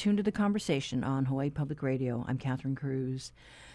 tuned to the conversation on Hawaii Public Radio. I'm Catherine Cruz.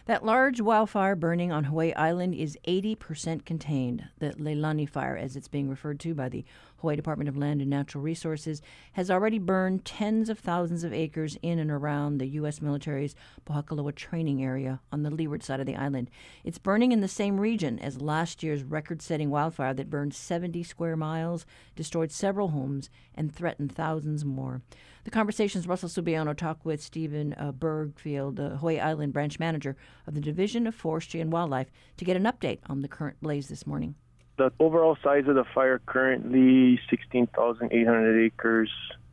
That large wildfire burning on Hawaii Island is 80% contained. The Leilani fire, as it's being referred to by the Hawaii Department of Land and Natural Resources, has already burned tens of thousands of acres in and around the U.S. military's Pohakuloa training area on the leeward side of the island. It's burning in the same region as last year's record setting wildfire that burned 70 square miles, destroyed several homes, and threatened thousands more. The conversations Russell Subiono talked with Stephen uh, Bergfeld, the Hawaii Island branch manager of the Division of Forestry and Wildlife, to get an update on the current blaze this morning. The overall size of the fire currently 16,800 acres.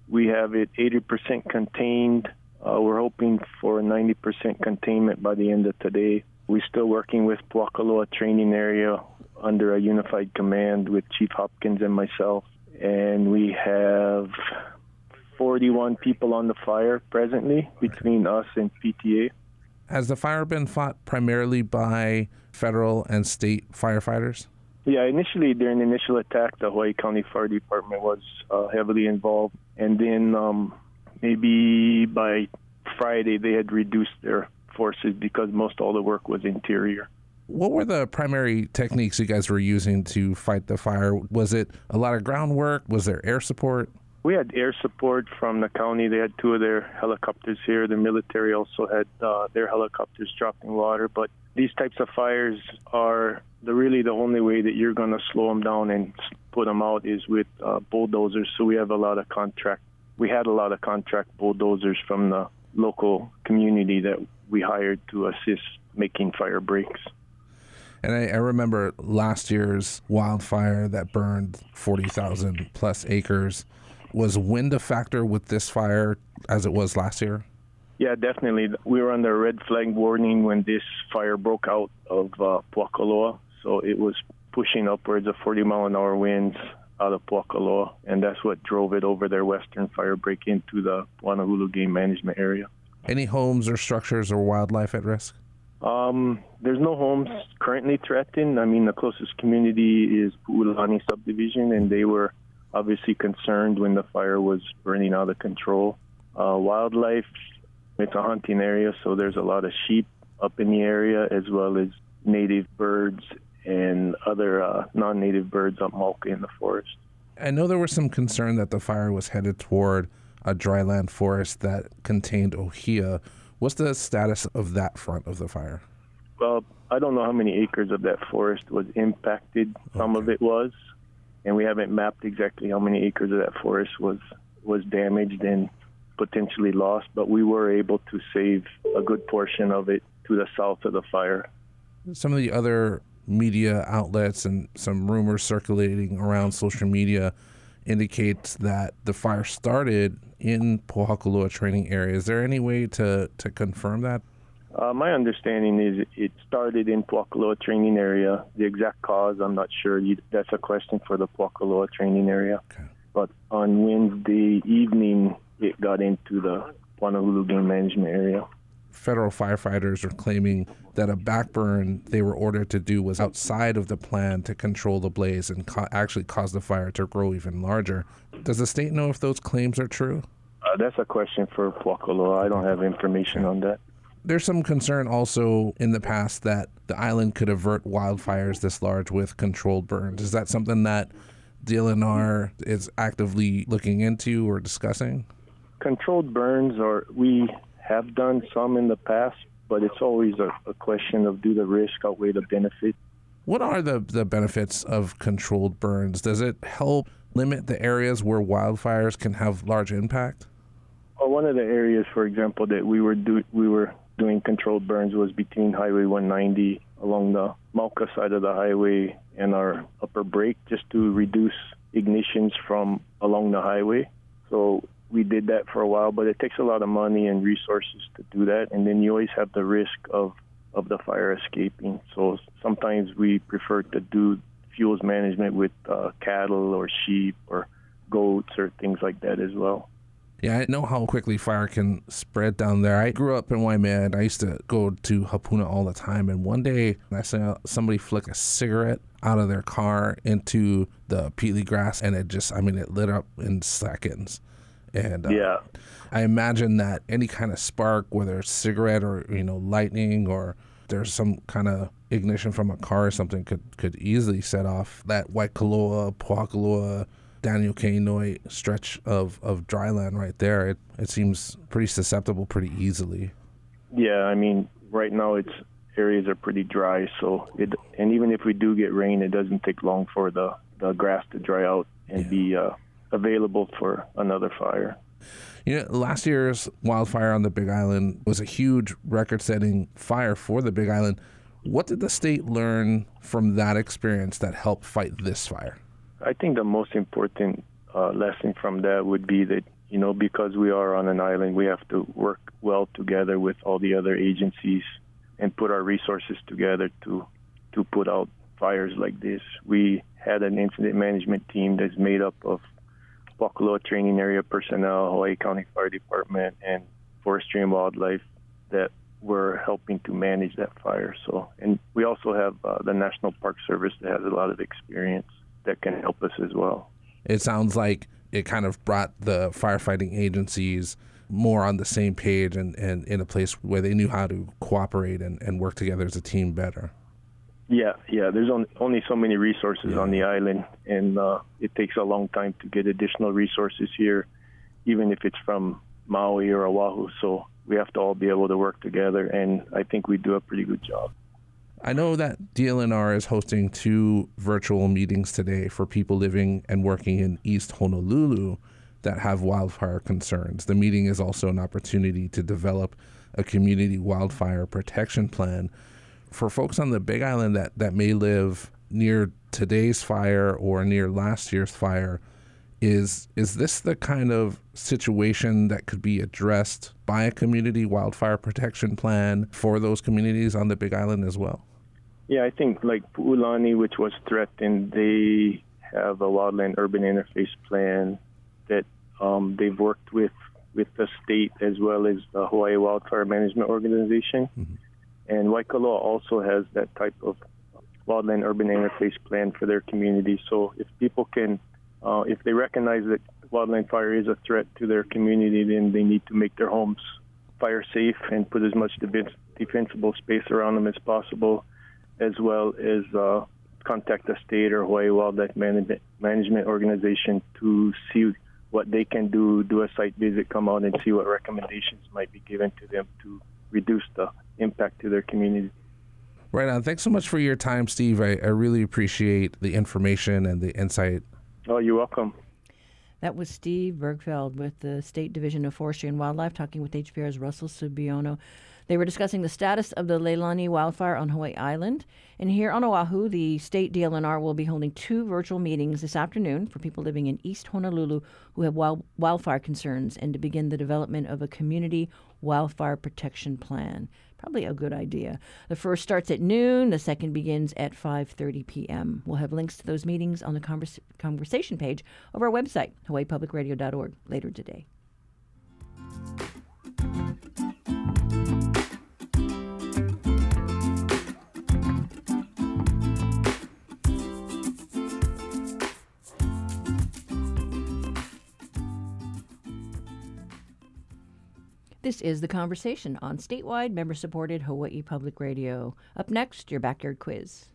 We have it 80% contained. Uh, we're hoping for 90% containment by the end of today. We're still working with Pohakuloa training area under a unified command with Chief Hopkins and myself. And we have 41 people on the fire presently between us and PTA. Has the fire been fought primarily by federal and state firefighters? Yeah, initially during the initial attack, the Hawaii County Fire Department was uh, heavily involved, and then um, maybe by Friday they had reduced their forces because most all the work was interior. What were the primary techniques you guys were using to fight the fire? Was it a lot of groundwork? Was there air support? We had air support from the county. They had two of their helicopters here. The military also had uh, their helicopters dropping water. But these types of fires are the really the only way that you're going to slow them down and put them out is with uh, bulldozers. So we have a lot of contract. We had a lot of contract bulldozers from the local community that we hired to assist making fire breaks. And I, I, remember last year's wildfire that burned 40,000 plus acres was wind a factor with this fire as it was last year? Yeah, definitely. We were under a red flag warning when this fire broke out of uh, Pohakuloa. So it was pushing upwards of 40 mile an hour winds out of Pohakuloa, and that's what drove it over their western fire break into the Pu'u Anahulu Game Management Area. Any homes or structures or wildlife at risk? Um, there's no homes currently threatened. I mean, the closest community is Pu'ulani subdivision, and they were obviously concerned when the fire was burning out of control. Uh, wildlife, it's a hunting area, so there's a lot of sheep up in the area as well as native birds and other uh, non-native birds up Mauka in the forest. I know there was some concern that the fire was headed toward a dryland forest that contained ohia. What's the status of that front of the fire? Well, I don't know how many acres of that forest was impacted. Some okay. of it was and we haven't mapped exactly how many acres of that forest was was damaged and potentially lost, but we were able to save a good portion of it to the south of the fire. Some of the other media outlets and some rumors circulating around social media indicates that the fire started in Pohakuloa training area. Is there any way to, to confirm that? Uh, my understanding is it started in Pohakuloa training area. The exact cause, I'm not sure. You, that's a question for the Pohakuloa training area. Okay. But on Wednesday evening, it got into the Pu'u Anahulu game management area. Federal firefighters are claiming that a backburn they were ordered to do was outside of the plan to control the blaze and co- actually cause the fire to grow even larger. Does the state know if those claims are true? Uh, that's a question for Pohakuloa. I don't have information on that. There's some concern also in the past that the island could avert wildfires this large with controlled burns. Is that something that DLNR is actively looking into or discussing? Controlled burns or we have done some in the past, but it's always a, a question of do the risk outweigh the benefit. What are the, the benefits of controlled burns? Does it help limit the areas where wildfires can have large impact? Well, one of the areas, for example, that we were do, we were doing controlled burns was between Highway 190 along the Mauka side of the highway and our upper break just to reduce ignitions from along the highway. So we did that for a while, but it takes a lot of money and resources to do that. And then you always have the risk of, of the fire escaping. So sometimes we prefer to do fuels management with uh, cattle or sheep or goats or things like that as well. Yeah, I know how quickly fire can spread down there. I grew up in Waimea. I used to go to Hapuna all the time. And one day I saw somebody flick a cigarette out of their car into the peatly grass, and it just, I mean, it lit up in seconds. And uh, yeah, I imagine that any kind of spark, whether it's cigarette or you know lightning or there's some kind of ignition from a car or something, could could easily set off that Waikoloa, Pohakuloa, Daniel K. Inouye stretch of of dry land right there. It it seems pretty susceptible pretty easily. Yeah, I mean, right now it's areas are pretty dry, so it and even if we do get rain, it doesn't take long for the the grass to dry out and yeah. be uh, available for another fire. You know, last year's wildfire on the Big Island was a huge record-setting fire for the Big Island. What did the state learn from that experience that helped fight this fire? I think the most important uh, lesson from that would be that you know because we are on an island, we have to work well together with all the other agencies and put our resources together to to put out fires like this. We had an incident management team that's made up of Pohakuloa training area personnel, Hawaii County Fire Department, and Forestry and Wildlife that were helping to manage that fire. So, and we also have uh, the National Park Service that has a lot of experience that can help us as well. It sounds like it kind of brought the firefighting agencies more on the same page and, and in a place where they knew how to cooperate and, and work together as a team better. Yeah, yeah. There's only, only so many resources yeah. on the island, and uh, it takes a long time to get additional resources here, even if it's from Maui or Oahu. So we have to all be able to work together, and I think we do a pretty good job. I know that DLNR is hosting two virtual meetings today for people living and working in East Honolulu that have wildfire concerns. The meeting is also an opportunity to develop a community wildfire protection plan for folks on the Big Island that, that may live near today's fire or near last year's fire. Is is this the kind of situation that could be addressed by a community wildfire protection plan for those communities on the Big Island as well? Yeah, I think like Pu'ulani, which was threatened, they have a wildland urban interface plan that um, they've worked with with the state as well as the Hawaii Wildfire Management Organization. Mm-hmm. And Waikoloa also has that type of wildland urban interface plan for their community. So if people can, uh, if they recognize that wildland fire is a threat to their community, then they need to make their homes fire safe and put as much defensible space around them as possible, as well as uh, contact the state or Hawaii Wildlife Management, Management Organization to see what they can do, do a site visit, come out and see what recommendations might be given to them to reduce the impact to their community. Right on. Thanks so much for your time, Steve. I, I really appreciate the information and the insight. Oh, you're welcome. That was Steve Bergfeld with the State Division of Forestry and Wildlife talking with HPR's Russell Subiono. They were discussing the status of the Leilani wildfire on Hawaii Island. And here on Oahu, the state DLNR will be holding two virtual meetings this afternoon for people living in East Honolulu who have wild, wildfire concerns and to begin the development of a community wildfire protection plan. Probably a good idea. The first starts at noon, the second begins at 5:30 p.m. We'll have links to those meetings on the convers- conversation page of our website, hawaiipublicradio.org later today. This is The Conversation on statewide, member supported Hawaii Public Radio. Up next, your backyard quiz.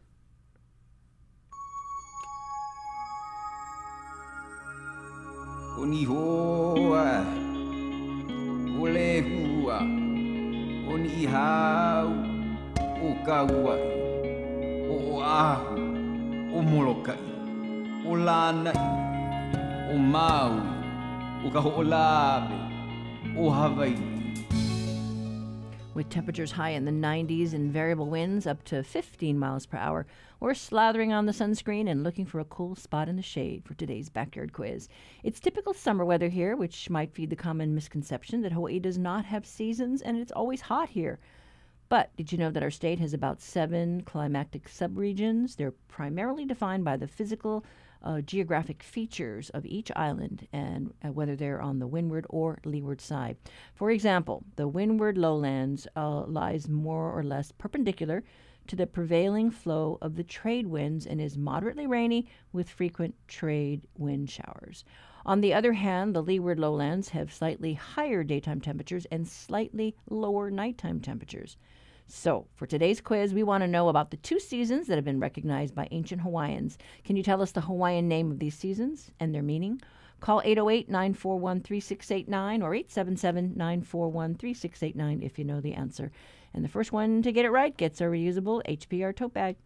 Oni hoa, ole hua, oni hau, o kaua, o ahu, With temperatures high in the 90s and variable winds up to 15 miles per hour, we're slathering on the sunscreen and looking for a cool spot in the shade for today's backyard quiz. It's typical summer weather here, which might feed the common misconception that Hawaii does not have seasons and it's always hot here. But did you know that our state has about seven climatic subregions? They're primarily defined by the physical, uh, geographic features of each island and uh, whether they're on the windward or leeward side. For example, the windward lowlands uh, lies more or less perpendicular to the prevailing flow of the trade winds and is moderately rainy with frequent trade wind showers. On the other hand, the leeward lowlands have slightly higher daytime temperatures and slightly lower nighttime temperatures. So, for today's quiz, we want to know about the two seasons that have been recognized by ancient Hawaiians. Can you tell us the Hawaiian name of these seasons and their meaning? Call 808 941 3689 or 877 941 3689 if you know the answer. And the first one to get it right gets a reusable HPR tote bag.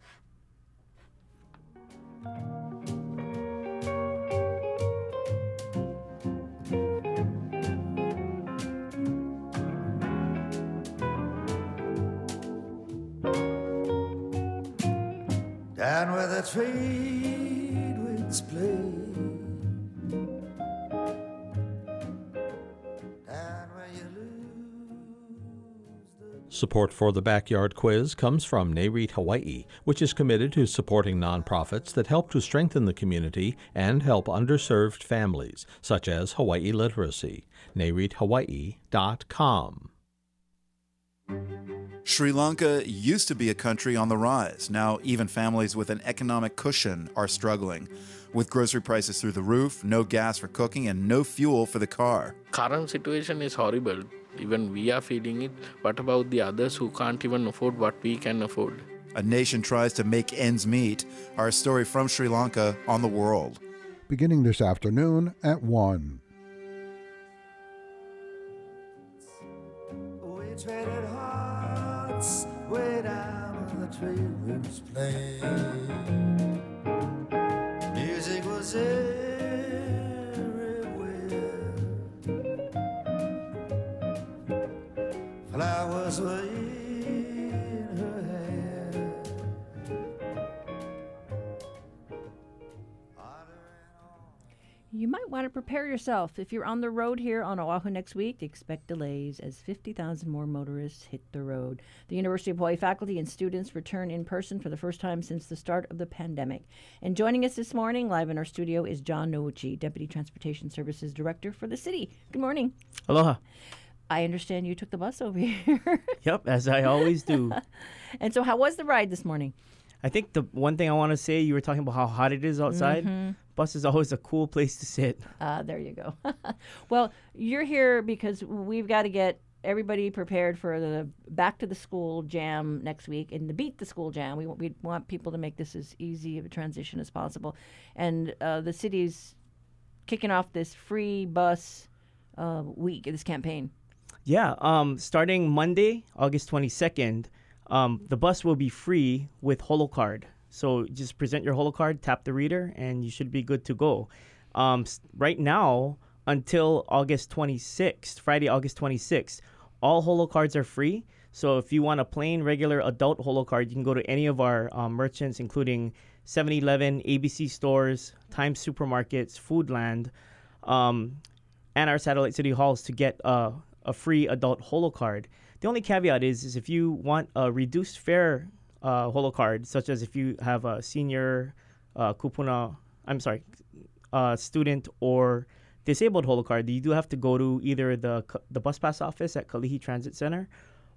Down where the trade winds play. Support for the Backyard Quiz comes from NAREIT Hawaii, which is committed to supporting nonprofits that help to strengthen the community and help underserved families, such as Hawaii Literacy. NAREITHawaii.com. Sri Lanka used to be a country on the rise. Now, even families with an economic cushion are struggling. With grocery prices through the roof, no gas for cooking, and no fuel for the car. current situation is horrible. Even we are feeling it. What about the others who can't even afford what we can afford? A nation tries to make ends meet. Our story from Sri Lanka on the world. beginning this afternoon at 1. Music was everywhere. Flowers were might want to prepare yourself. If you're on the road here on Oahu next week, expect delays as 50,000 more motorists hit the road. The University of Hawaii faculty and students return in person for the first time since the start of the pandemic. And joining us this morning, live in our studio, is John Nouchi, Deputy Transportation Services Director for the city. Good morning. Aloha. I understand you took the bus over here. Yep, as I always do. and so, how was the ride this morning? I think the one thing I want to say, you were talking about how hot it is outside. Bus is always a cool place to sit. Uh, there you go. well, you're here because we've got to get everybody prepared for the back to the school jam next week and to beat the school jam. We, want- we want people to make this as easy of a transition as possible. And uh, the city's kicking off this free bus uh, week, this campaign. Yeah, um, starting Monday, August 22nd, um, the bus will be free with HoloCard. So just present your HoloCard, tap the reader, and you should be good to go. Um, right now, until August 26th, Friday, August 26th, all HoloCards are free. So if you want a plain, regular adult HoloCard, you can go to any of our um, merchants, including 7 Eleven, ABC stores, Times Supermarkets, Foodland, um, and our satellite city halls to get uh, a free adult holo card. The only caveat is, is if you want a reduced fare uh, holo card, such as if you have a senior uh, kupuna, I'm sorry, uh, student or disabled holo card, you do have to go to either the the bus pass office at Kalihi Transit Center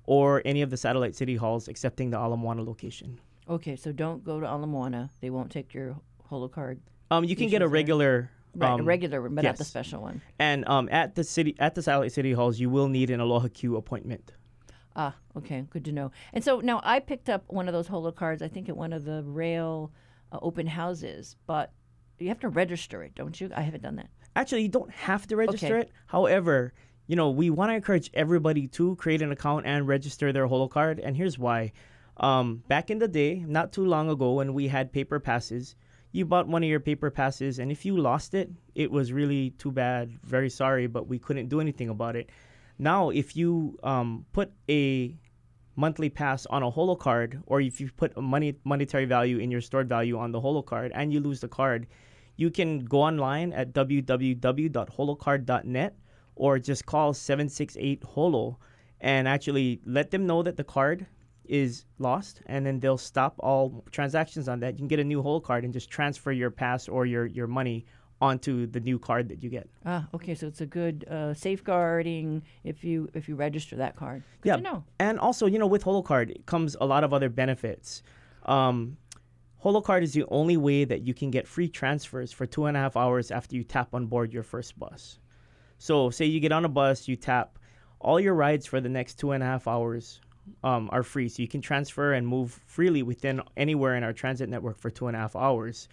or any of the satellite city halls, excepting the Ala Moana location. Okay, so don't go to Ala Moana. They won't take your holo card. Um, you can get a regular. Right, a um, regular one, but not the special one. And um, at the city, at the satellite city halls, you will need an Aloha Q appointment. Ah, okay, good to know. And so now I picked up one of those holo cards. I think at one of the rail uh, open houses, but you have to register it, don't you? I haven't done that. Actually, you don't have to register Okay. it. However, you know, we want to encourage everybody to create an account and register their holo card. And here's why. Um, back in the day, not too long ago, when we had paper passes, you bought one of your paper passes, and if you lost it, it was really too bad. Very sorry, but we couldn't do anything about it. Now, if you um, put a monthly pass on a holo card, or if you put a money monetary value in your stored value on the holo card, and you lose the card, you can go online at www.holocard.net or just call 768 holo and actually let them know that the card is lost and then they'll stop all transactions on that. You can get a new holo card and just transfer your pass or your, your money onto the new card that you get Ah, okay, so it's a good uh, safeguarding if you if you register that card. Good yeah to know. and also you know with HoloCard it comes a lot of other benefits um, HoloCard is the only way that you can get free transfers for two and a half hours after you tap on board your first bus. So, say you get on a bus, you tap, all your rides for the next two and a half hours um, are free. So you can transfer and move freely within anywhere in our transit network for two and a half hours.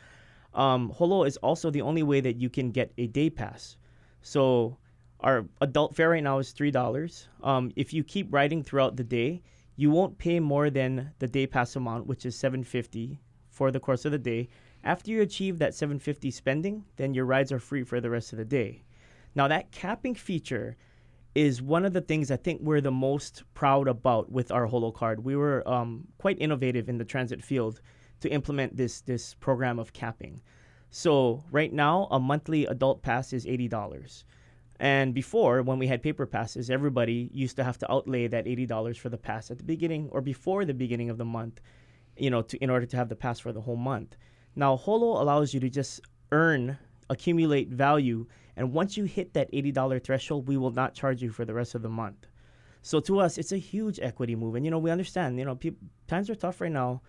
Um, Holo is also the only way that you can get a day pass. So our adult fare right now is three dollars. Um, if you keep riding throughout the day, you won't pay more than the day pass amount, which is seven fifty for the course of the day. After you achieve that seven fifty spending, then your rides are free for the rest of the day. Now that capping feature is one of the things I think we're the most proud about with our Holo card. We were um, quite innovative in the transit field to implement this this program of capping. So right now, a monthly adult pass is eighty dollars. And before, when we had paper passes, everybody used to have to outlay that eighty dollars for the pass at the beginning or before the beginning of the month, you know, to, in order to have the pass for the whole month. Now, Holo allows you to just earn, accumulate value and once you hit that $80 threshold, we will not charge you for the rest of the month. So to us, it's a huge equity move. And, you know, we understand, you know, pe- times are tough right now.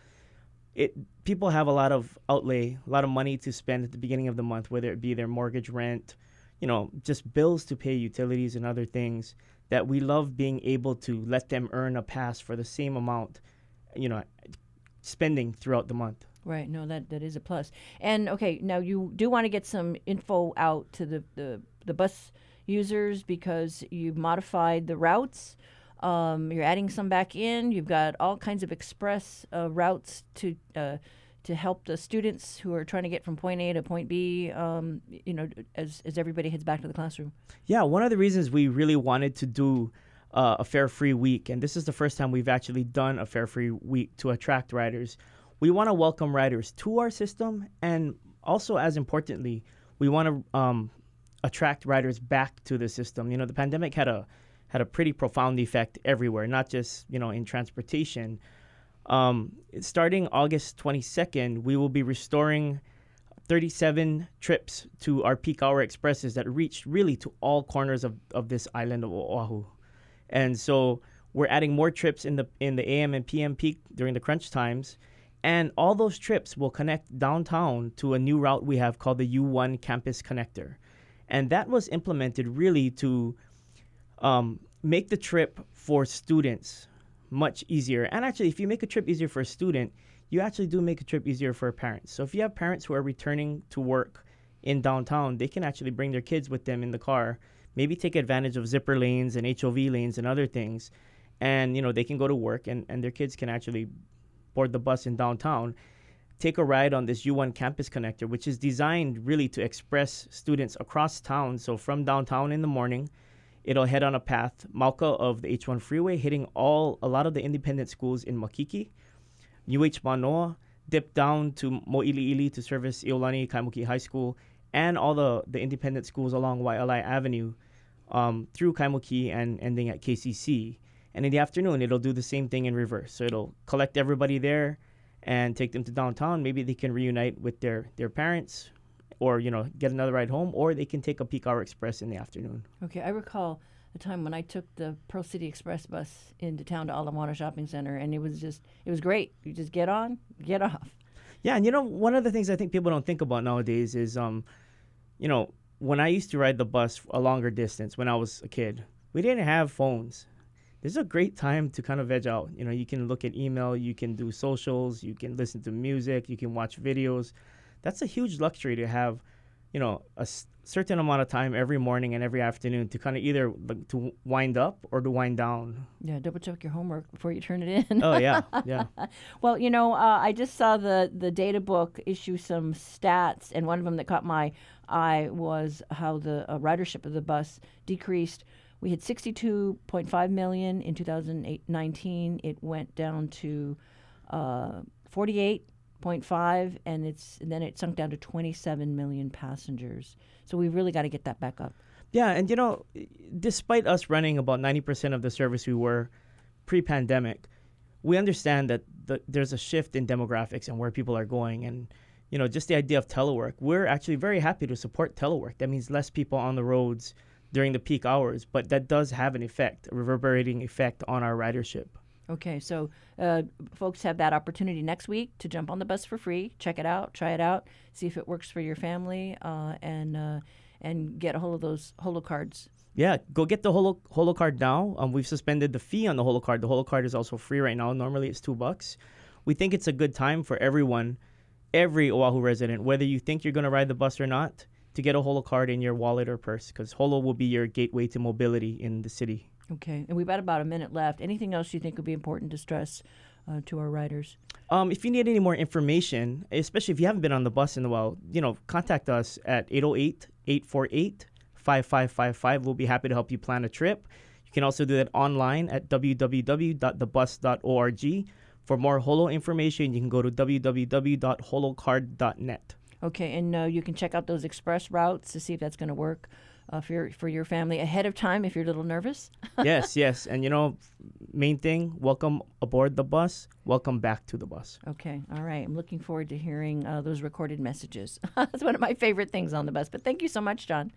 It People have a lot of outlay, a lot of money to spend at the beginning of the month, whether it be their mortgage rent, you know, just bills to pay, utilities and other things that we love being able to let them earn a pass for the same amount, you know, spending throughout the month. Right. No, that that is a plus. And okay, now you do want to get some info out to the the, the bus users because you've modified the routes. Um, you're adding some back in. You've got all kinds of express uh, routes to uh, to help the students who are trying to get from point A to point B. Um, you know, as as everybody heads back to the classroom. Yeah, one of the reasons we really wanted to do uh, a fare free week, and this is the first time we've actually done a fare free week to attract riders we want to welcome riders to our system, and also as importantly, we want to um, attract riders back to the system. You know, the pandemic had a had a pretty profound effect everywhere, not just you know in transportation. Um, starting August 22nd, we will be restoring 37 trips to our peak hour expresses that reach really to all corners of, of this island of Oahu. And so we're adding more trips in the in the AM and PM peak during the crunch times and all those trips will connect downtown to a new route we have called the U1 Campus Connector. And that was implemented really to um, make the trip for students much easier. And actually, if you make a trip easier for a student, you actually do make a trip easier for parents. So if you have parents who are returning to work in downtown, they can actually bring their kids with them in the car, maybe take advantage of zipper lanes and HOV lanes and other things. And you know they can go to work and, and their kids can actually board the bus in downtown, take a ride on this U1 Campus Connector, which is designed really to express students across town. So from downtown in the morning, it'll head on a path, Mauka of the H1 freeway, hitting all a lot of the independent schools in Makiki, UH Manoa, dip down to Mo'iliili to service Iolani Kaimuki High School, and all the, the independent schools along Waialae Avenue um, through Kaimuki and ending at KCC. And in the afternoon, it'll do the same thing in reverse. So it'll collect everybody there and take them to downtown. Maybe they can reunite with their, their parents or, you know, get another ride home, or they can take a peak hour express in the afternoon. Okay, I recall the time when I took the Pearl City Express bus into town to Ala Moana Shopping Center, and it was just, it was great. You just get on, get off. Yeah, and you know, one of the things I think people don't think about nowadays is, um, you know, when I used to ride the bus a longer distance when I was a kid, we didn't have phones this is a great time to kind of veg out. You know, you can look at email, you can do socials, you can listen to music, you can watch videos. That's a huge luxury to have, you know, a s- certain amount of time every morning and every afternoon to kind of either like, to wind up or to wind down. Yeah, double check your homework before you turn it in. oh yeah, yeah. well, you know, uh, I just saw the the data book issue some stats, and one of them that caught my eye was how the uh, ridership of the bus decreased we had 62.5 million in 2019. It went down to uh, 48.5, and it's and then it sunk down to 27 million passengers. So we've really got to get that back up. Yeah, and you know, despite us running about 90% of the service we were pre-pandemic, we understand that the, there's a shift in demographics and where people are going, and you know, just the idea of telework. We're actually very happy to support telework. That means less people on the roads during the peak hours, but that does have an effect, a reverberating effect on our ridership. Okay, so uh, folks have that opportunity next week to jump on the bus for free, check it out, try it out, see if it works for your family, uh, and uh, and get a hold of those holo cards. Yeah, go get the holo holo card now. Um, we've suspended the fee on the holo card. The holo card is also free right now. Normally it's two bucks. We think it's a good time for everyone, every Oahu resident, whether you think you're going to ride the bus or not, to get a holo card in your wallet or purse because holo will be your gateway to mobility in the city. Okay, and we've got about a minute left. Anything else you think would be important to stress uh, to our riders? Um, if you need any more information, especially if you haven't been on the bus in a while, you know, contact us at 808 848 5555. We'll be happy to help you plan a trip. You can also do that online at www.thebus.org. For more Holo information, you can go to www.holocard.net. Okay, and uh, you can check out those express routes to see if that's going to work uh, for your, for your family ahead of time if you're a little nervous. yes, yes, and you know, main thing: welcome aboard the bus. Welcome back to the bus. Okay, all right. I'm looking forward to hearing uh, those recorded messages. that's one of my favorite things on the bus. But thank you so much, John.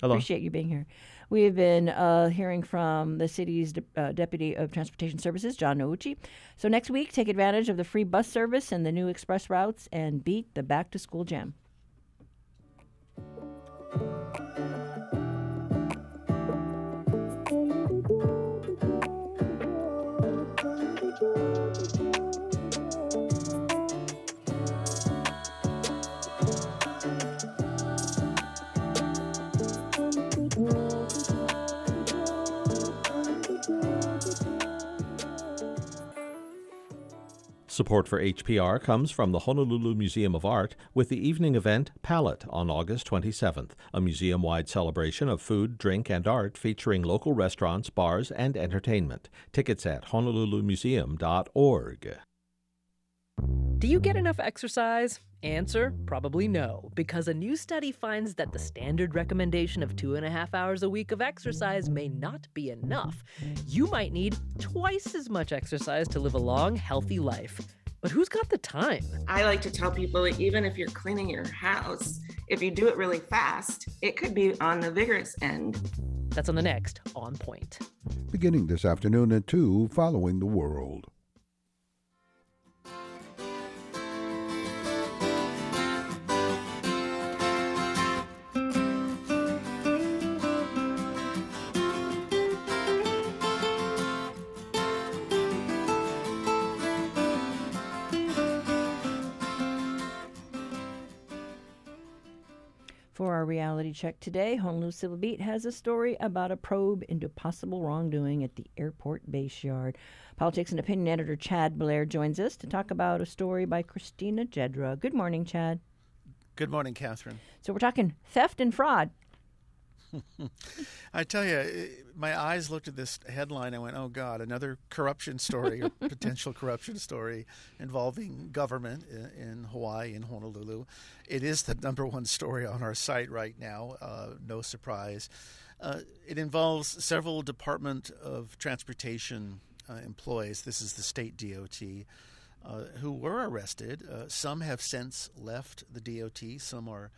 Hello. Appreciate you being here. We've been uh, hearing from the city's de- uh, Deputy of Transportation Services, John Nouchi. So next week, take advantage of the free bus service and the new express routes and beat the back to school jam. Support for HPR comes from the Honolulu Museum of Art with the evening event Palette on August 27th, a museum wide celebration of food, drink, and art featuring local restaurants, bars, and entertainment. Tickets at honolulumuseum.org. Do you get enough exercise? Answer probably no, because a new study finds that the standard recommendation of two and a half hours a week of exercise may not be enough. You might need twice as much exercise to live a long, healthy life. But who's got the time? I like to tell people that even if you're cleaning your house, if you do it really fast, it could be on the vigorous end. That's on the next On Point. Beginning this afternoon at 2, following the world. For our reality check today, Honolulu Civil Beat has a story about a probe into possible wrongdoing at the airport base yard. Politics and opinion editor Chad Blair joins us to talk about a story by Christina Jedra. Good morning, Chad. Good morning, Catherine. So we're talking theft and fraud. I tell you, my eyes looked at this headline. I went, "Oh God, another corruption story or potential corruption story involving government in, in, Hawaii in Honolulu." It is the number one story on our site right now. Uh, no surprise. Uh, it involves several Department of Transportation uh, employees. This is the state DOT. Uh, who were arrested. Uh, some have since left the DOT. Some are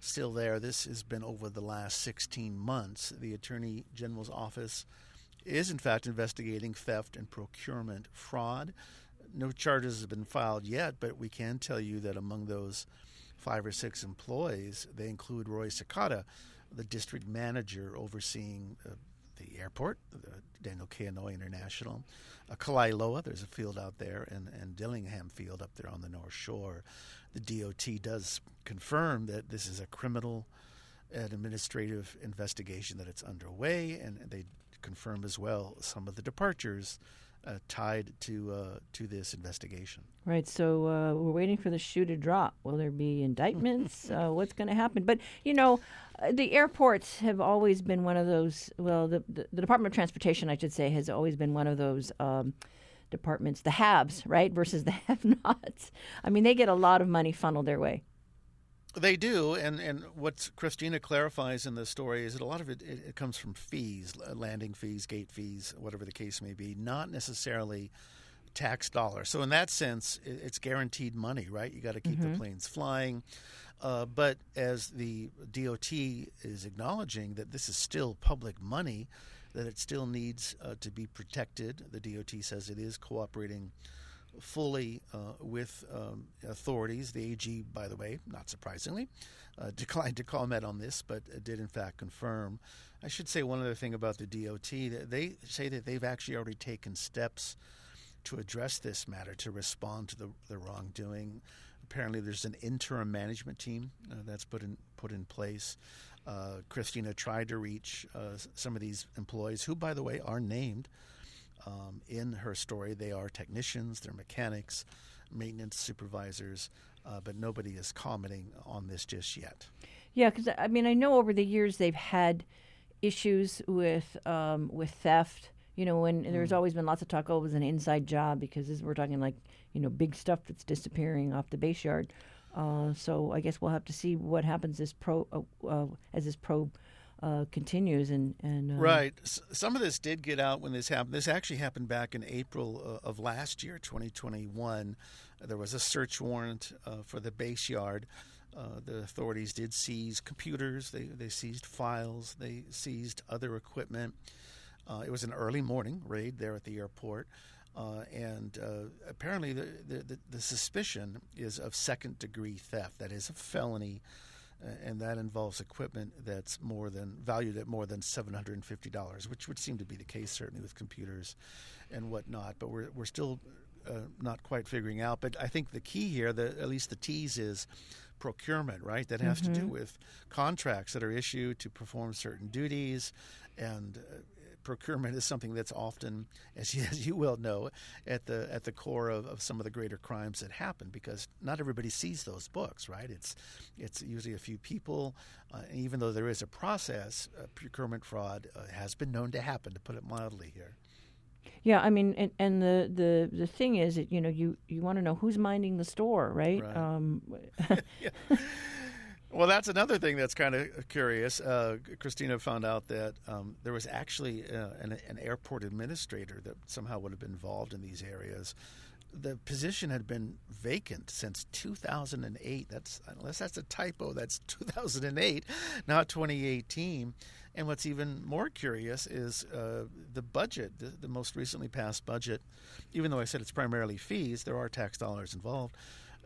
still there. This has been over the last 16 months. The Attorney General's office is, in fact, investigating theft and procurement fraud. No charges have been filed yet, but we can tell you that among those five or six employees, they include Roy Sakata, the district manager overseeing uh, the airport, the Daniel K. Inouye International, uh, Kalaeloa, there's a field out there, and, and Dillingham Field up there on the North Shore the DOT does confirm that this is a criminal and administrative investigation that it's underway, and they confirm as well some of the departures uh, tied to uh, to this investigation. Right. So uh, we're waiting for the shoe to drop. Will there be indictments? Uh, what's going to happen? But you know, the airports have always been one of those. Well, the, the, the Department of Transportation, I should say, has always been one of those. Um, departments, the haves, right, versus the have-nots. I mean, they get a lot of money funneled their way. They do, and and what Christina clarifies in the story is that a lot of it, it, it comes from fees, landing fees, gate fees, whatever the case may be, not necessarily tax dollars. So in that sense, it, it's guaranteed money, right? You got to keep mm-hmm. the planes flying. Uh, but as the DOT is acknowledging that this is still public money, that it still needs uh, to be protected. The DOT says it is cooperating fully uh, with um, authorities. The AG, by the way, not surprisingly, uh, declined to comment on this, but did in fact confirm. I should say one other thing about the DOT. They say that they've actually already taken steps to address this matter, to respond to the, the wrongdoing. Apparently, there's an interim management team uh, that's put in put in place. Uh, Christina tried to reach uh, some of these employees, who, by the way, are named um, in her story. They are technicians, they're mechanics, maintenance supervisors, uh, but nobody is commenting on this just yet. Yeah, because I mean, I know over the years they've had issues with um, with theft. You know, when mm. there's always been lots of talk, oh, it was an inside job because this, we're talking like you know big stuff that's disappearing off the base yard. Uh, so I guess we'll have to see what happens as pro uh, uh, as this probe uh, continues and and uh, right. S- some of this did get out when this happened. This actually happened back in April uh, of last year, 2021. There was a search warrant for the base yard. The authorities did seize computers. They they seized files. They seized other equipment. Uh, it was an early morning raid there at the airport. and apparently, the, the, the suspicion is of second degree theft. That is a felony and that involves equipment that's more than valued at more than seven hundred and fifty dollars, which would seem to be the case certainly with computers and whatnot. But we're we're still uh, not quite figuring out. But I think the key here, the, at least the tease, is procurement, right? That has mm-hmm. to do mm-hmm. with contracts that are issued to perform certain duties and uh, procurement is something that's often, as you, as you well know, at the at the core of, of some of the greater crimes that happen because not everybody sees those books, right? It's it's usually a few people. Uh, even though there is a process, uh, procurement fraud uh, has been known to happen, to put it mildly here. Yeah, I mean, and, and the, the the thing is that you know you you want to know who's minding the store, right? right. Um, Well, that's another thing that's kind of curious. Uh, Christina found out that um, there was actually uh, an, an, airport administrator that somehow would have been involved in these areas. The position had been vacant since 2008. That's unless that's a typo. That's 2008, not 2018. And what's even more curious is uh, the budget, the, the most recently passed budget. Even though I said it's primarily fees, there are tax dollars involved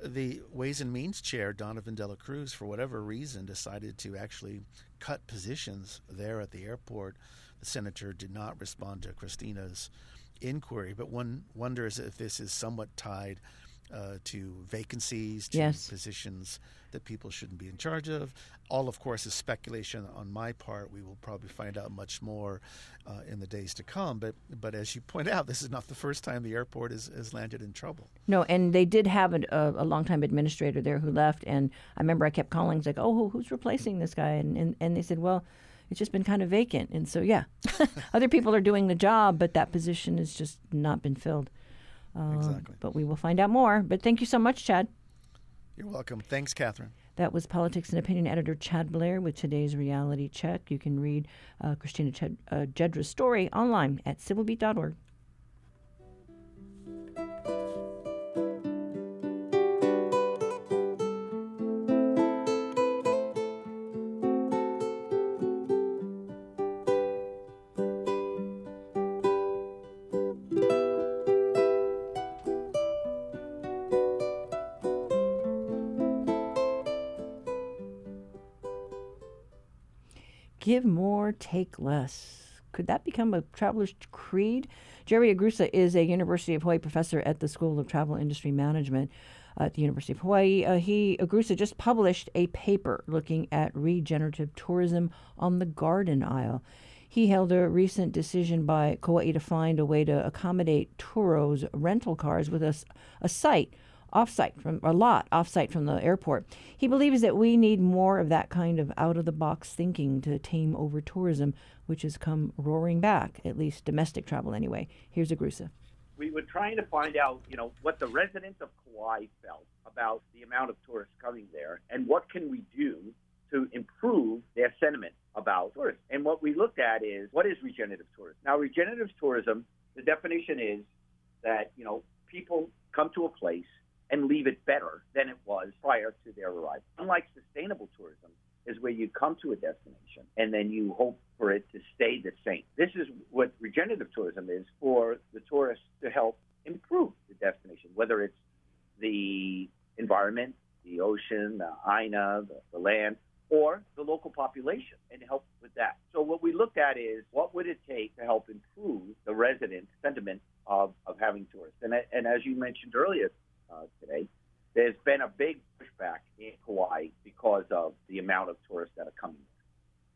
the Ways and Means chair, Donovan Dela Cruz, for whatever reason, decided to actually cut positions there at the airport. The senator did not respond to Christina's inquiry, but one wonders if this is somewhat tied uh, to vacancies, to yes. positions that people shouldn't be in charge of. All, of course, is speculation on my part. We will probably find out much more uh, in the days to come. But, but as you point out, this is not the first time the airport has, has landed in trouble. No, and they did have a, a, a longtime administrator there who left. And I remember I kept calling, like, oh, who, who's replacing this guy? And, and, and they said, well, it's just been kind of vacant. And so, yeah, other people are doing the job, but that position has just not been filled. Uh, exactly. But we will find out more. But thank you so much, Chad. You're welcome. Thanks, Catherine. That was politics and opinion editor Chad Blair with today's reality check. You can read uh, Christina Ch- uh, Jedra's story online at civilbeat.org. take less. Could that become a traveler's creed? Jerry Agrusa is a University of Hawaii professor at the School of Travel Industry Management at the University of Hawaii. Uh, he Agrusa just published a paper looking at regenerative tourism on the Garden Isle. He held a recent decision by Kauai to find a way to accommodate Turo's rental cars with a, a site offsite from a lot offsite from the airport. He believes that we need more of that kind of out of the box thinking to tame over tourism, which has come roaring back, at least domestic travel anyway. Here's Agrusa. We were trying to find out, you know, what the residents of Kauai felt about the amount of tourists coming there and what can we do to improve their sentiment about tourism. And what we looked at is what is regenerative tourism? Now, regenerative tourism, the definition is that, you know, people come to a place and leave it better than it was prior to their arrival. Unlike sustainable tourism, is where you come to a destination and then you hope for it to stay the same. This is what regenerative tourism is for the tourists to help improve the destination, whether it's the environment, the ocean, the aina, the, the land, or the local population and help with that. So what we looked at is what would it take to help improve the resident sentiment of, of having tourists. And, and as you mentioned earlier uh, today, there's been a big pushback in Hawaii because of the amount of tourists that are coming.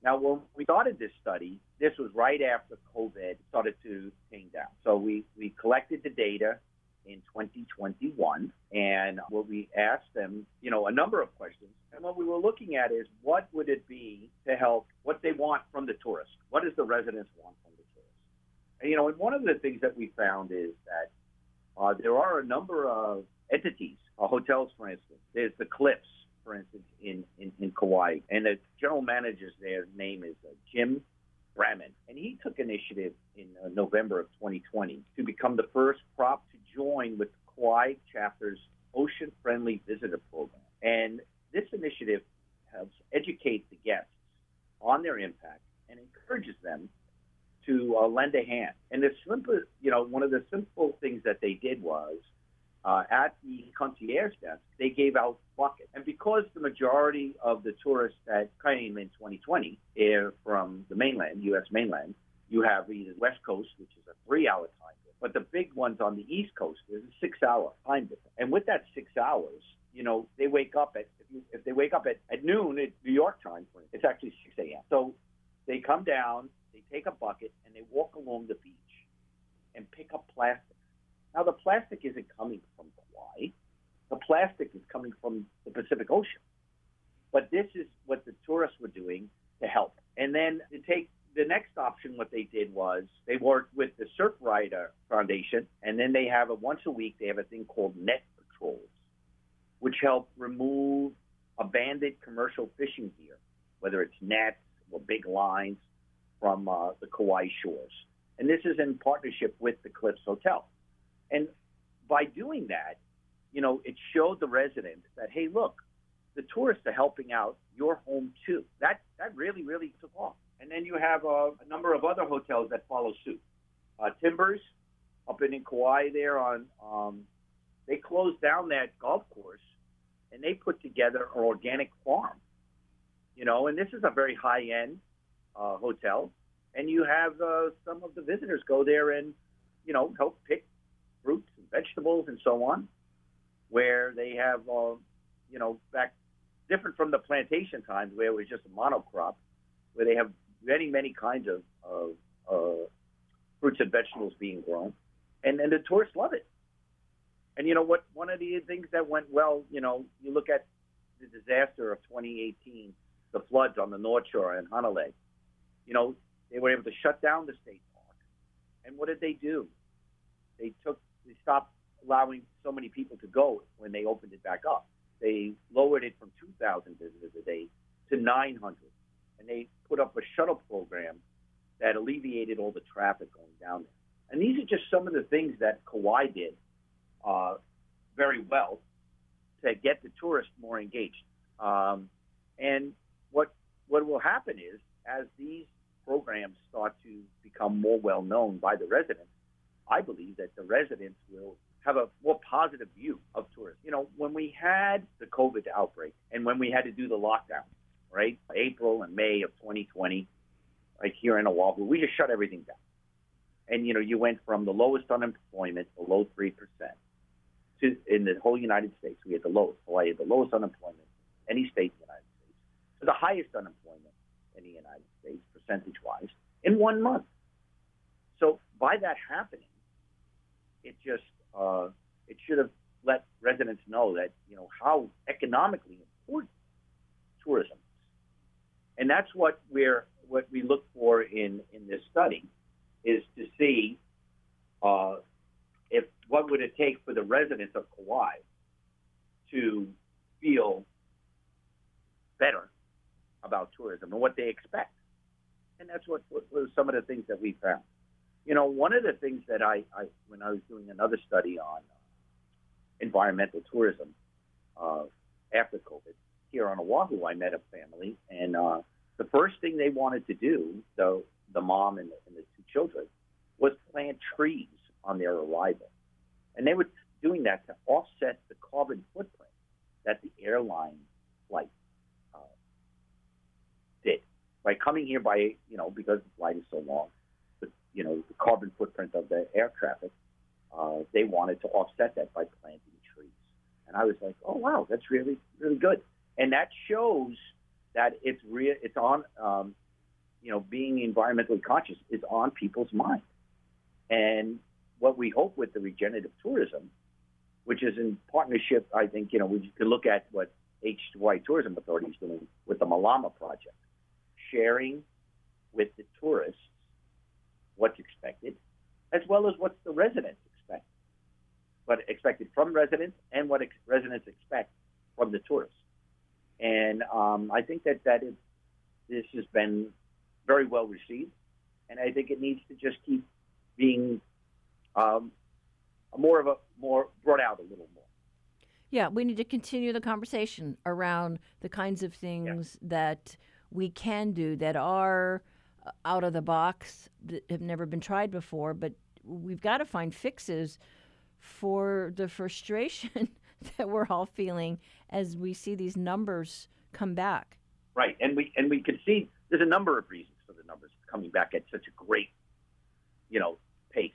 Now, when we started this study, this was right after COVID started to tame down. So we, we collected the data in 2021, and what we asked them, you know, a number of questions. And what we were looking at is what would it be to help, what they want from the tourists? What does the residents want from the tourists? And, you know, and one of the things that we found is that uh, there are a number of entities, uh, hotels, for instance. There's the Cliffs, for instance, in, in, in Kauai. And the general manager's their name is uh, Jim Braman. And he took initiative in uh, November of 2020 to become the first prop to join with Kauai chapter's Ocean Friendly Visitor Program. And this initiative helps educate the guests on their impact and encourages them to uh, lend a hand. And the simple, you know, one of the simple things that they did was uh, at the concierge desk, they gave out buckets. And because the majority of the tourists that came in 2020 are from the mainland, U.S. mainland, you have either West Coast, which is a three-hour time difference, but the big ones on the East Coast is a six-hour time difference. And with that six hours, you know, they wake up at if, you, if they wake up at, at noon at New York time, for it's actually 6 a.m. So they come down, they take a bucket, and they walk along the beach and pick up plastic. Now the plastic isn't coming from Kauai. The plastic is coming from the Pacific Ocean. But this is what the tourists were doing to help. And then to take the next option, what they did was they worked with the Surfrider Foundation, and then they have a once a week they have a thing called net patrols, which help remove abandoned commercial fishing gear, whether it's nets or big lines from uh, the Kauai shores. And this is in partnership with the Cliffs Hotel. And by doing that, you know, it showed the residents that, hey, look, the tourists are helping out your home too. That that really, really took off. And then you have uh, a number of other hotels that follow suit. Uh, Timbers up in, in Kauai there on, um, they closed down that golf course and they put together an organic farm. You know, and this is a very high end uh, hotel. And you have uh, some of the visitors go there and, you know, help pick vegetables and so on, where they have, uh, you know, back different from the plantation times where it was just a monocrop, where they have many, many kinds of, of uh, fruits and vegetables being grown, and and the tourists love it. And you know what? One of the things that went well, you know, you look at the disaster of 2018, the floods on the North Shore and Hanalei. You know, they were able to shut down the state park, and what did they do? They took, they stopped allowing so many people to go when they opened it back up. They lowered it from 2,000 visitors a day to 900, and they put up a shuttle program that alleviated all the traffic going down there. And these are just some of the things that Kauai did uh, very well to get the tourists more engaged. Um, and what what will happen is as these programs start to become more well known by the residents, I believe that the residents will have a more positive view of tourism. You know, when we had the COVID outbreak and when we had to do the lockdown, right, April and May of 2020, like here in Oahu, we just shut everything down. And you know, you went from the lowest unemployment, below three percent, to in the whole United States, we had the lowest. Hawaii had the lowest unemployment any state in the United States, to the highest unemployment in the United States, percentage-wise, in one month. So by that happening, it just uh, it should have let residents know that you know how economically important tourism is, and that's what we're what we look for in in this study is to see uh, if what would it take for the residents of Kauai to feel better about tourism and what they expect, and that's what, what was some of the things that we found. You know, one of the things that I, I when I was doing another study on uh, environmental tourism uh, after COVID, here on Oahu, I met a family, and uh, the first thing they wanted to do, so the mom and the, and the two children, was plant trees on their arrival, and they were doing that to offset the carbon footprint that the airline flight uh, did by coming here by you know because the flight is so long, you know the carbon footprint of the air traffic. Uh, they wanted to offset that by planting trees, and I was like, oh wow, that's really really good, and that shows that it's real. It's on, um, you know, being environmentally conscious is on people's mind, and what we hope with the regenerative tourism, which is in partnership, I think, you know, we could look at what Hawaii Tourism Authority is doing with the Malama project, sharing with the tourists what's expected, as well as what the residents expect, what expected from residents and what ex- residents expect from the tourists. And um, I think that that is this has been very well received, and I think it needs to just keep being um, more of a more brought out a little more. Yeah, we need to continue the conversation around the kinds of things that we can do that are out of the box that have never been tried before, but we've got to find fixes for the frustration that we're all feeling as we see these numbers come back. Right, and we and we can see there's a number of reasons for the numbers coming back at such a great, you know, pace.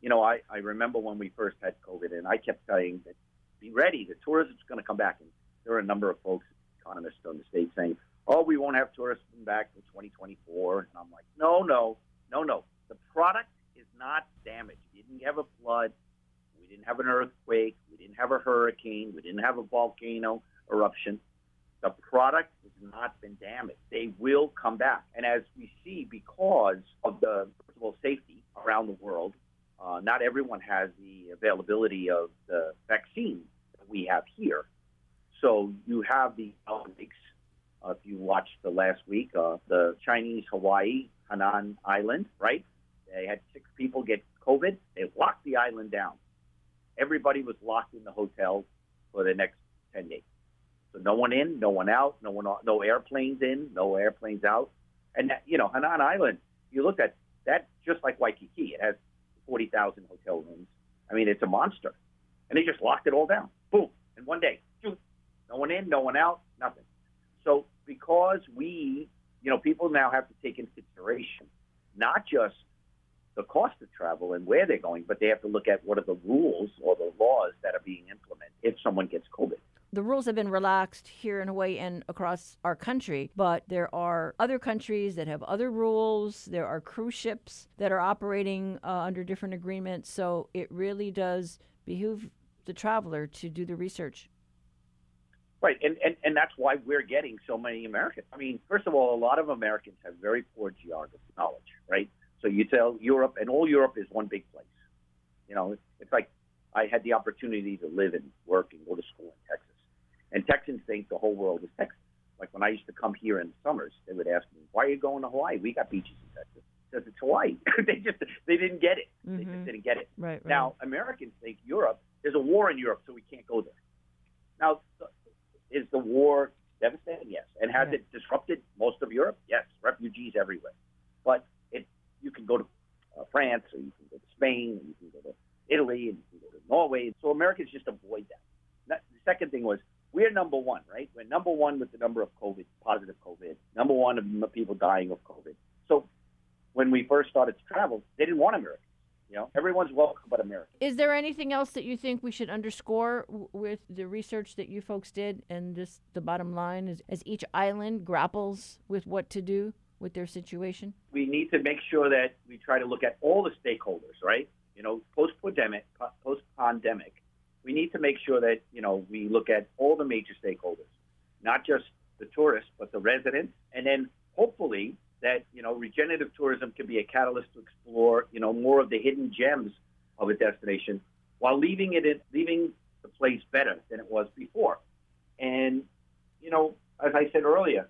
You know, I, I remember when we first had COVID, and I kept saying that be ready, the tourism's going to come back. And there were a number of folks, economists on the state, saying, "Oh, we won't have tourism back till 2024." And I'm like, "No, no, no, no. The product is not damaged. We didn't have a flood. We didn't have an earthquake. We didn't have a hurricane. We didn't have a volcano eruption. The product has not been damaged. They will come back. And as we see, because of the all safety around the world, uh, not everyone has the availability of the vaccine that we have here. So you have the outbreaks. Uh, if you watched the last week, uh, the Chinese Hawaii, Hainan Island, right? They had six people get COVID. They locked the island down. Everybody was locked in the hotel for the next 10 days. So no one in, no one out, no one, no airplanes in, no airplanes out. And that, you know, Hainan Island, you look at that just like Waikiki. It has 40,000 hotel rooms. I mean, it's a monster. And they just locked it all down. Boom. In one day. Shoot. No one in, no one out, nothing. So because we, you know, people now have to take into consideration not just the cost of travel and where they're going, but they have to look at what are the rules or the laws that are being implemented if someone gets COVID. The rules have been relaxed here in Hawaii and across our country, but there are other countries that have other rules. There are cruise ships that are operating uh, under different agreements. So it really does behoove the traveler to do the research. Right, and, and, and that's why we're getting so many Americans. I mean, first of all, a lot of Americans have very poor geography knowledge, right? So you tell Europe, and all Europe is one big place. You know, it's like I had the opportunity to live and work and go to school in Texas. And Texans think the whole world is Texas. Like when I used to come here in the summers, they would ask me, "Why are you going to Hawaii? We got beaches in Texas." Because it's Hawaii. they just they didn't get it. They just mm-hmm. didn't get it. Right, right. Now Americans think Europe. There's a war in Europe, so we can't go there. Now, is the war devastating? Yes. And has it disrupted most of Europe? Yes. Refugees everywhere. But it you can go to uh, France or you can go to Spain and you can go to Italy and you can go to Norway. So Americans just avoid that. That- The second thing was we're number one, right? We're number one with the number of COVID, positive COVID, number one of people dying of COVID. So when we first started to travel, they didn't want Americans. You know, everyone's welcome but America. Is there anything else that you think we should underscore w- with the research that you folks did? And just the bottom line is, as each island grapples with what to do with their situation. we need to make sure that we try to look at all the stakeholders, right? You know, post pandemic, post pandemic, we need to make sure that you know we look at all the major stakeholders, not just the tourists, but the residents, and then hopefully that you know regenerative tourism can be a catalyst to explore you know more of the hidden gems of a destination while leaving it leaving the place better than it was before. And you know, as I said earlier,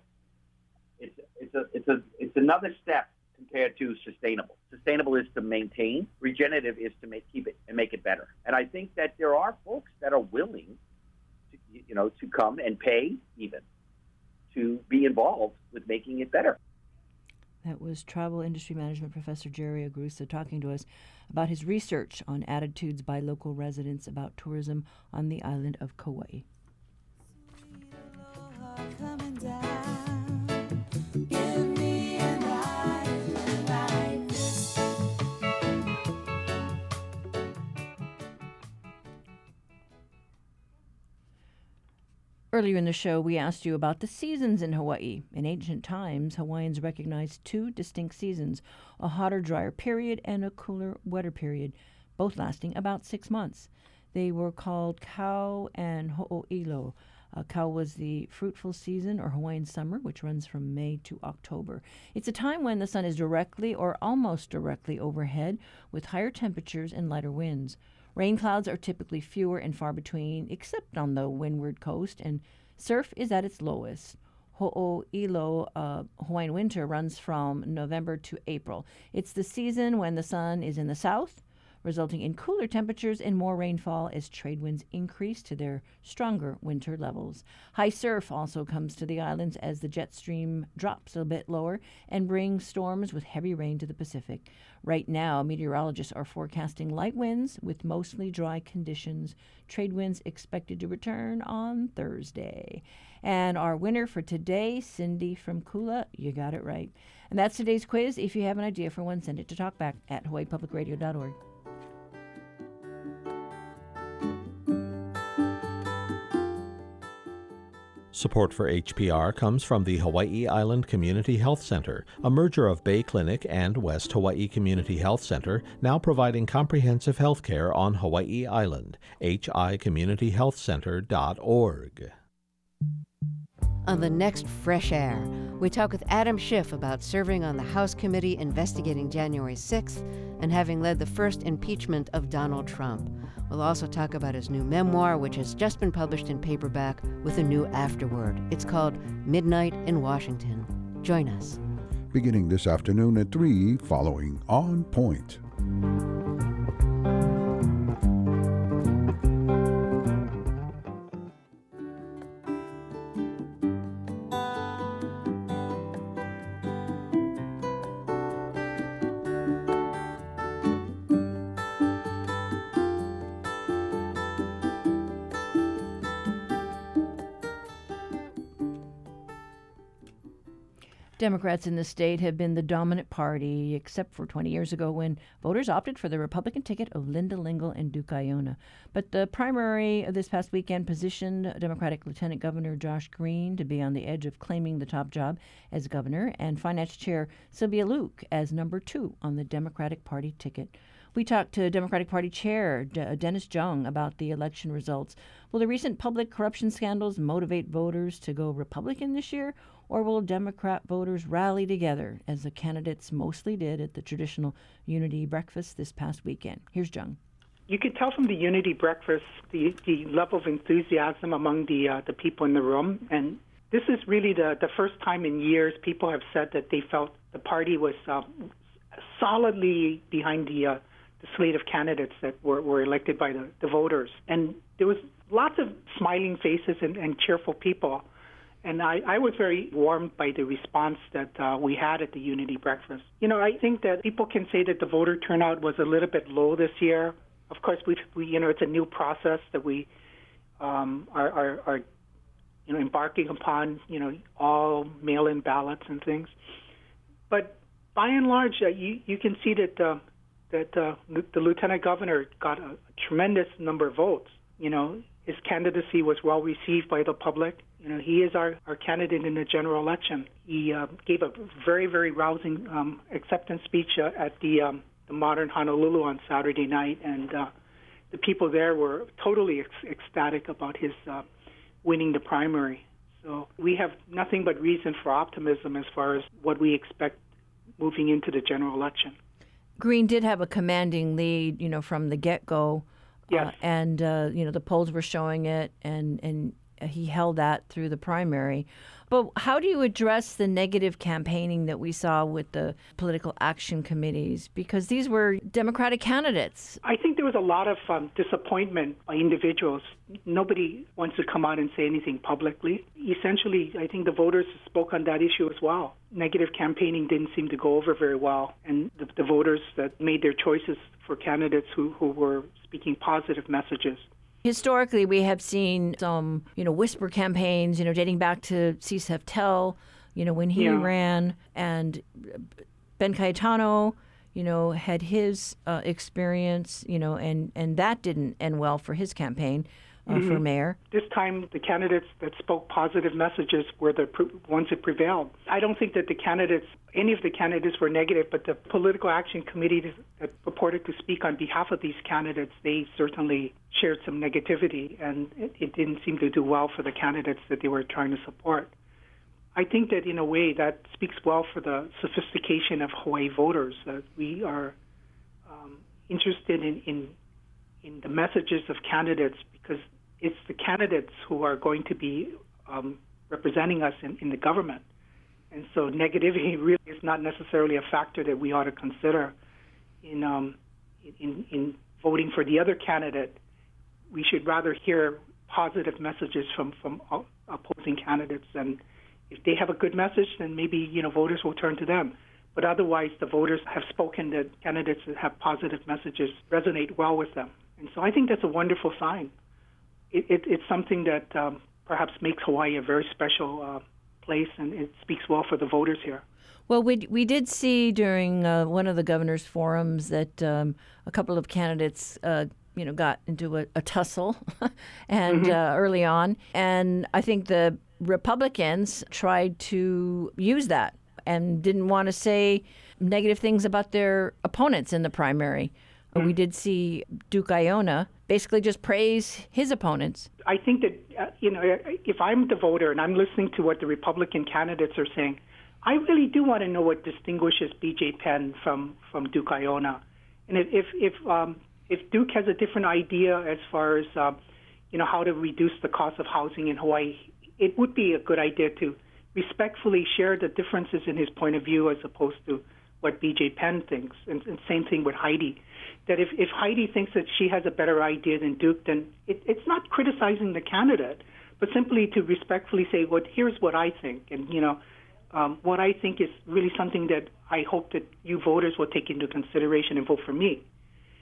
it's it's a it's a it's another step compared to sustainable. Sustainable is to maintain. Regenerative is to make keep it and make it better. And I think that there are folks that are willing, to, you know, to come and pay even to be involved with making it better. That was travel industry management professor Jerry Agrusa talking to us about his research on attitudes by local residents about tourism on the island of Kauai. Earlier in the show, we asked you about the seasons in Hawaii. In ancient times, Hawaiians recognized two distinct seasons a hotter, drier period and a cooler, wetter period, both lasting about six months. They were called Kau and Ho'oilo. Uh, Kau was the fruitful season or Hawaiian summer, which runs from May to October. It's a time when the sun is directly or almost directly overhead with higher temperatures and lighter winds. Rain clouds are typically fewer and far between, except on the windward coast, and surf is at its lowest. Ho'oilo uh, Hawaiian winter runs from November to April. It's the season when the sun is in the south, resulting in cooler temperatures and more rainfall as trade winds increase to their stronger winter levels. High surf also comes to the islands as the jet stream drops a bit lower and brings storms with heavy rain to the Pacific. Right now, meteorologists are forecasting light winds with mostly dry conditions. Trade winds expected to return on Thursday. And our winner for today, Cindy from Kula, you got it right. And that's today's quiz. If you have an idea for one, send it to talkback at hawaiipublicradio.org. Support for HPR comes from the Hawaii Island Community Health Center, a merger of Bay Clinic and West Hawaii Community Health Center, now providing comprehensive health care on Hawaii Island. hicommunityhealthcenter.org. On the next Fresh Air, we talk with Adam Schiff about serving on the House Committee investigating January 6th and having led the first impeachment of Donald Trump. We'll also talk about his new memoir, which has just been published in paperback with a new afterword. It's called Midnight in Washington. Join us. Beginning this afternoon at 3, following On Point. Democrats in the state have been the dominant party, except for 20 years ago when voters opted for the Republican ticket of Linda Lingle and Duke Aiona. But the primary this past weekend positioned Democratic Lieutenant Governor Josh Green to be on the edge of claiming the top job as governor, and Finance Chair Sylvia Luke as number two on the Democratic Party ticket. We talked to Democratic Party Chair De- Dennis Jung about the election results. Will the recent public corruption scandals motivate voters to go Republican this year, or will Democrat voters rally together, as the candidates mostly did at the traditional unity breakfast this past weekend? Here's Jung. You could tell from the unity breakfast the, the level of enthusiasm among the uh, the people in the room, and this is really the the first time in years people have said that they felt the party was uh, solidly behind the uh, the slate of candidates that were, were elected by the, the voters, and there was lots of smiling faces and, and cheerful people. And I, I was very warmed by the response that uh, we had at the Unity Breakfast. You know, I think that people can say that the voter turnout was a little bit low this year. Of course, we, we you know, it's a new process that we um, are, are, are, you know, embarking upon. You know, all mail-in ballots and things. But by and large, uh, you you can see that uh, that uh, the lieutenant governor got a tremendous number of votes. You know, his candidacy was well received by the public. You know, he is our, our candidate in the general election. He uh, gave a very, very rousing um, acceptance speech uh, at the, um, the modern Honolulu on Saturday night, and uh, the people there were totally ec- ecstatic about his uh, winning the primary. So we have nothing but reason for optimism as far as what we expect moving into the general election. Green did have a commanding lead, you know, from the get go. Yes. Uh, and uh, you know the polls were showing it, and and he held that through the primary. But how do you address the negative campaigning that we saw with the political action committees? Because these were Democratic candidates. I think there was a lot of um, disappointment by individuals. Nobody wants to come out and say anything publicly. Essentially, I think the voters spoke on that issue as well. Negative campaigning didn't seem to go over very well, and the, the voters that made their choices for candidates who, who were speaking positive messages Historically, we have seen some, you know, whisper campaigns, you know, dating back to C. Tell, you know, when he Yeah. ran, and Ben Cayetano, you know, had his uh, experience, you know, and, and that didn't end well for his campaign uh, for Mhm. mayor. This time, the candidates that spoke positive messages were the ones that prevailed. I don't think that the candidates, any of the candidates, were negative, but the political action committee that purported to speak on behalf of these candidates, they certainly shared some negativity, and it, it didn't seem to do well for the candidates that they were trying to support. I think that in a way that speaks well for the sophistication of Hawaii voters that we are um, interested in, in in the messages of candidates because it's the candidates who are going to be um, representing us in, in the government. And so negativity really is not necessarily a factor that we ought to consider in, um, in, in voting for the other candidate. We should rather hear positive messages from, from opposing candidates. And if they have a good message, then maybe, you know, voters will turn to them. But otherwise, the voters have spoken that candidates that have positive messages resonate well with them. And so I think that's a wonderful sign. It, it, it's something that um, perhaps makes Hawaii a very special uh, place, and it speaks well for the voters here. Well, we we did see during uh, one of the governor's forums that um, a couple of candidates, uh, you know, got into a, a tussle, and Mhm. uh, early on, and I think the Republicans tried to use that and didn't want to say negative things about their opponents in the primary. Uh, We did see Duke Aiona basically just praise his opponents. I think that uh, you know, if I'm the voter and I'm listening to what the Republican candidates are saying, I really do want to know what distinguishes B.J. Penn from from Duke Aiona, and if if um, if Duke has a different idea as far as um, you know how to reduce the cost of housing in Hawaii, it would be a good idea to respectfully share the differences in his point of view as opposed to what B.J. Penn thinks. And, and same thing with Heidi. That if, if Heidi thinks that she has a better idea than Duke, then it, it's not criticizing the candidate, but simply to respectfully say, "What here's what I think," and you know, um, what I think is really something that I hope that you voters will take into consideration and vote for me.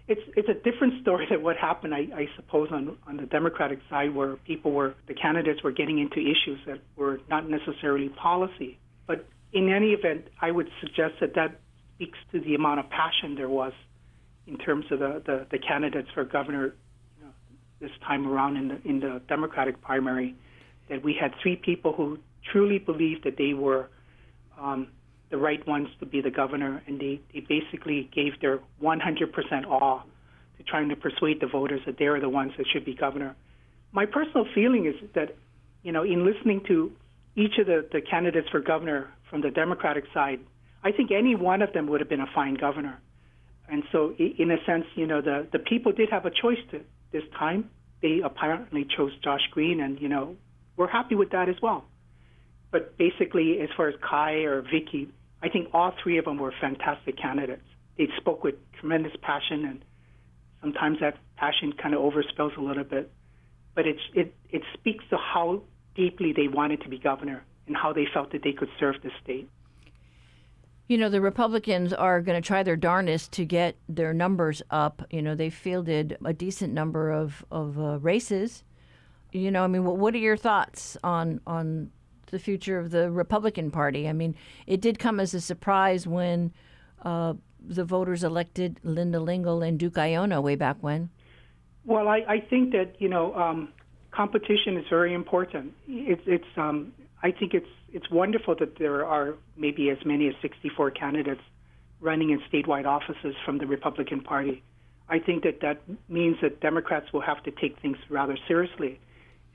It's it's a different story than what happened, I, I suppose, on on the Democratic side, where people were the candidates were getting into issues that were not necessarily policy. But in any event, I would suggest that that speaks to the amount of passion there was in terms of the, the, the candidates for governor you know, this time around in the in the Democratic primary. That we had three people who truly believed that they were um, the right ones to be the governor, and they, they basically gave their 100% all to trying to persuade the voters that they are the ones that should be governor. My personal feeling is that, you know, in listening to each of the, the candidates for governor from the Democratic side, I think any one of them would have been a fine governor. And so, in a sense, you know, the, the people did have a choice to, this time. They apparently chose Josh Green, and, you know, we're happy with that as well. But basically, as far as Kai or Vicky, I think all three of them were fantastic candidates. They spoke with tremendous passion, and sometimes that passion kind of overspills a little bit. But it's, it, it speaks to how deeply they wanted to be governor and how they felt that they could serve the state. You know, the Republicans are going to try their darndest to get their numbers up. You know, they fielded a decent number of, of uh, races. You know, I mean, what, what are your thoughts on, on the future of the Republican Party? I mean, it did come as a surprise when uh, the voters elected Linda Lingle and Duke Aiona way back when. Well, I, I think that you know um, competition is very important. It's it's um, I think it's it's wonderful that there are maybe as many as 64 candidates running in statewide offices from the Republican Party. I think that that means that Democrats will have to take things rather seriously,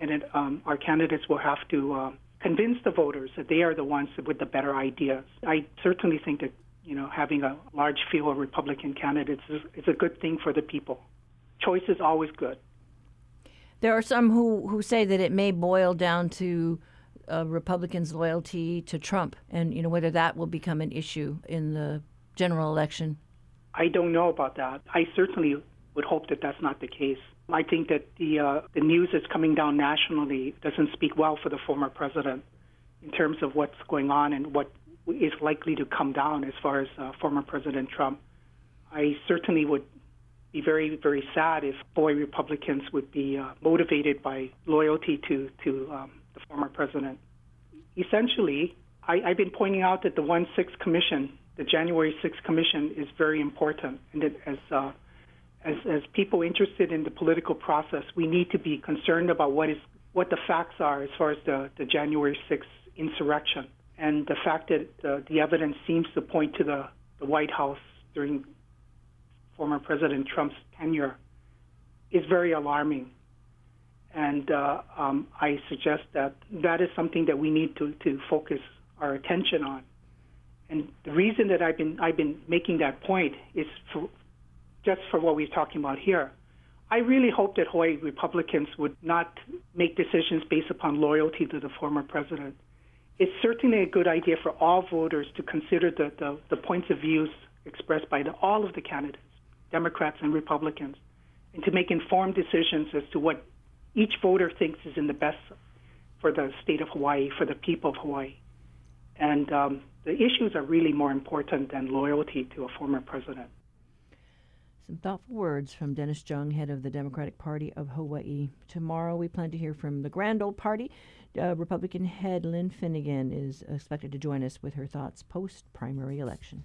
and that um, our candidates will have to uh, convince the voters that they are the ones with the better ideas. I certainly think that you know having a large field of Republican candidates is, is a good thing for the people. Choice is always good. There are some who, who say that it may boil down to Republicans' loyalty to Trump, and you know whether that will become an issue in the general election. I don't know about that. I certainly would hope that that's not the case. I think that the uh, the news that's coming down nationally doesn't speak well for the former president in terms of what's going on and what is likely to come down as far as uh, former President Trump. I certainly would be very, very sad if boy Republicans would be uh, motivated by loyalty to to um, the former president. Essentially, I, I've been pointing out that the one six commission, the January 6th commission, is very important, and that as uh, as, as people interested in the political process, we need to be concerned about what is what the facts are as far as the, the January 6th insurrection and the fact that uh, the evidence seems to point to the, the White House during former President Trump's tenure is very alarming. And uh, um, I suggest that that is something that we need to, to focus our attention on. And the reason that I've been I've been making that point is for, just for what we're talking about here. I really hope that Hawaii Republicans would not make decisions based upon loyalty to the former president. It's certainly a good idea for all voters to consider the, the, the points of views expressed by the, all of the candidates, Democrats and Republicans, and to make informed decisions as to what each voter thinks is in the best for the state of Hawaii, for the people of Hawaii. And um, the issues are really more important than loyalty to a former president. Some thoughtful words from Dennis Jung, head of the Democratic Party of Hawaii. Tomorrow, we plan to hear from the Grand Old Party. Uh, Republican head Lynn Finnegan is expected to join us with her thoughts post primary election.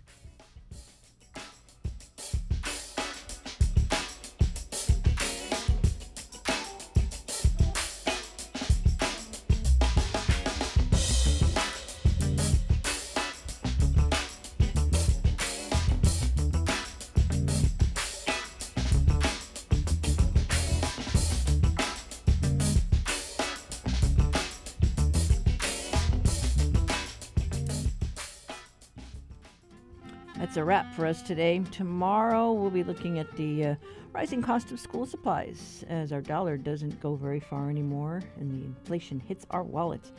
For us today. Tomorrow we'll be looking at the uh, rising cost of school supplies as our dollar doesn't go very far anymore and the inflation hits our wallets.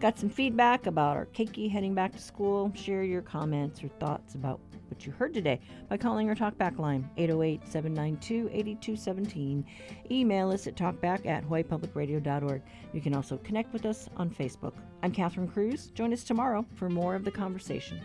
Got some feedback about our keiki heading back to school. Share your comments or thoughts about what you heard today by calling our talkback line 808 792 8217. Email us at talkback at hawaiipublicradio.org. You can also connect with us on Facebook. I'm Catherine Cruz. Join us tomorrow for more of the conversation.